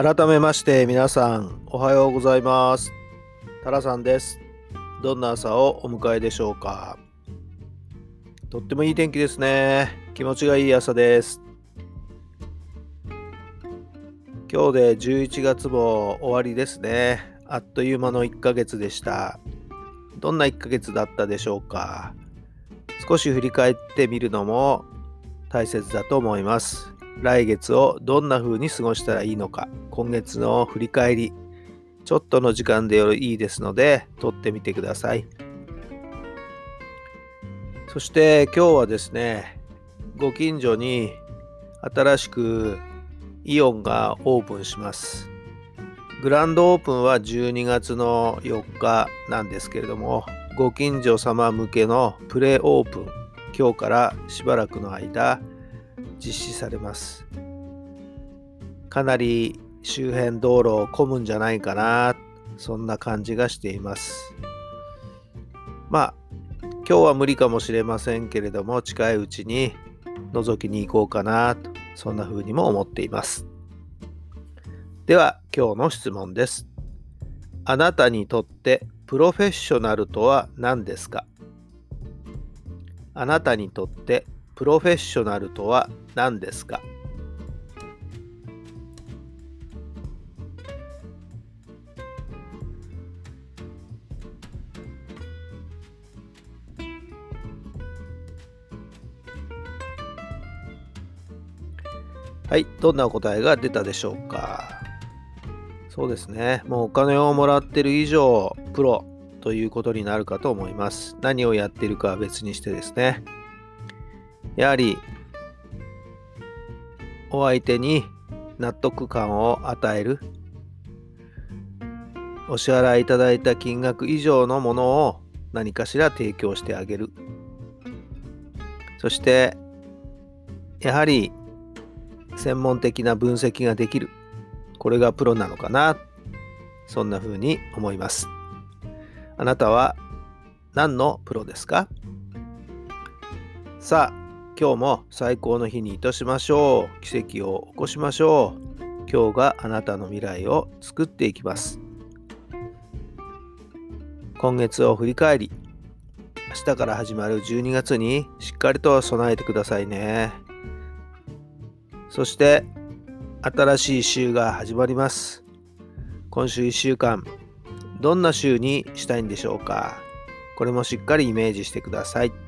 改めまして皆さんおはようございます。タラさんです。どんな朝をお迎えでしょうか？とってもいい天気ですね。気持ちがいい朝です。今日で11月も終わりですね。あっという間の1ヶ月でした。どんな1ヶ月だったでしょうか？少し振り返ってみるのも大切だと思います。来月をどんな風に過ごしたらいいのか、今月の振り返り、ちょっとの時間でいいですので、撮ってみてください。そして今日はですね、ご近所に新しくイオンがオープンします。グランドオープンは12月の4日なんですけれども、ご近所様向けのプレオープン、今日からしばらくの間、実施されます。かなり周辺道路を混むんじゃないかなそんな感じがしています。まあ今日は無理かもしれませんけれども近いうちに覗きに行こうかなとそんな風にも思っています。では今日の質問です。あなたにとってプロフェッショナルとは何ですか？あなたにとってプロフェッショナルとは何ですか？はい、どんな答えが出たでしょうか？そうですね、もうお金をもらってる以上、プロということになるかと思います。何をやってるかは別にしてですね。やはりお相手に納得感を与える。お支払いいただいた金額以上のものを何かしら提供してあげる。そしてやはり専門的な分析ができる。これがプロなのかな。そんな風に思います。あなたは何のプロですか？さあ今日も最高の日にいたしましょう。奇跡を起こしましょう。今日があなたの未来を作っていきます。今月を振り返り、明日から始まる12月にしっかりと備えてくださいね。そして、新しい週が始まります。今週1週間、どんな週にしたいんでしょうか。これもしっかりイメージしてください。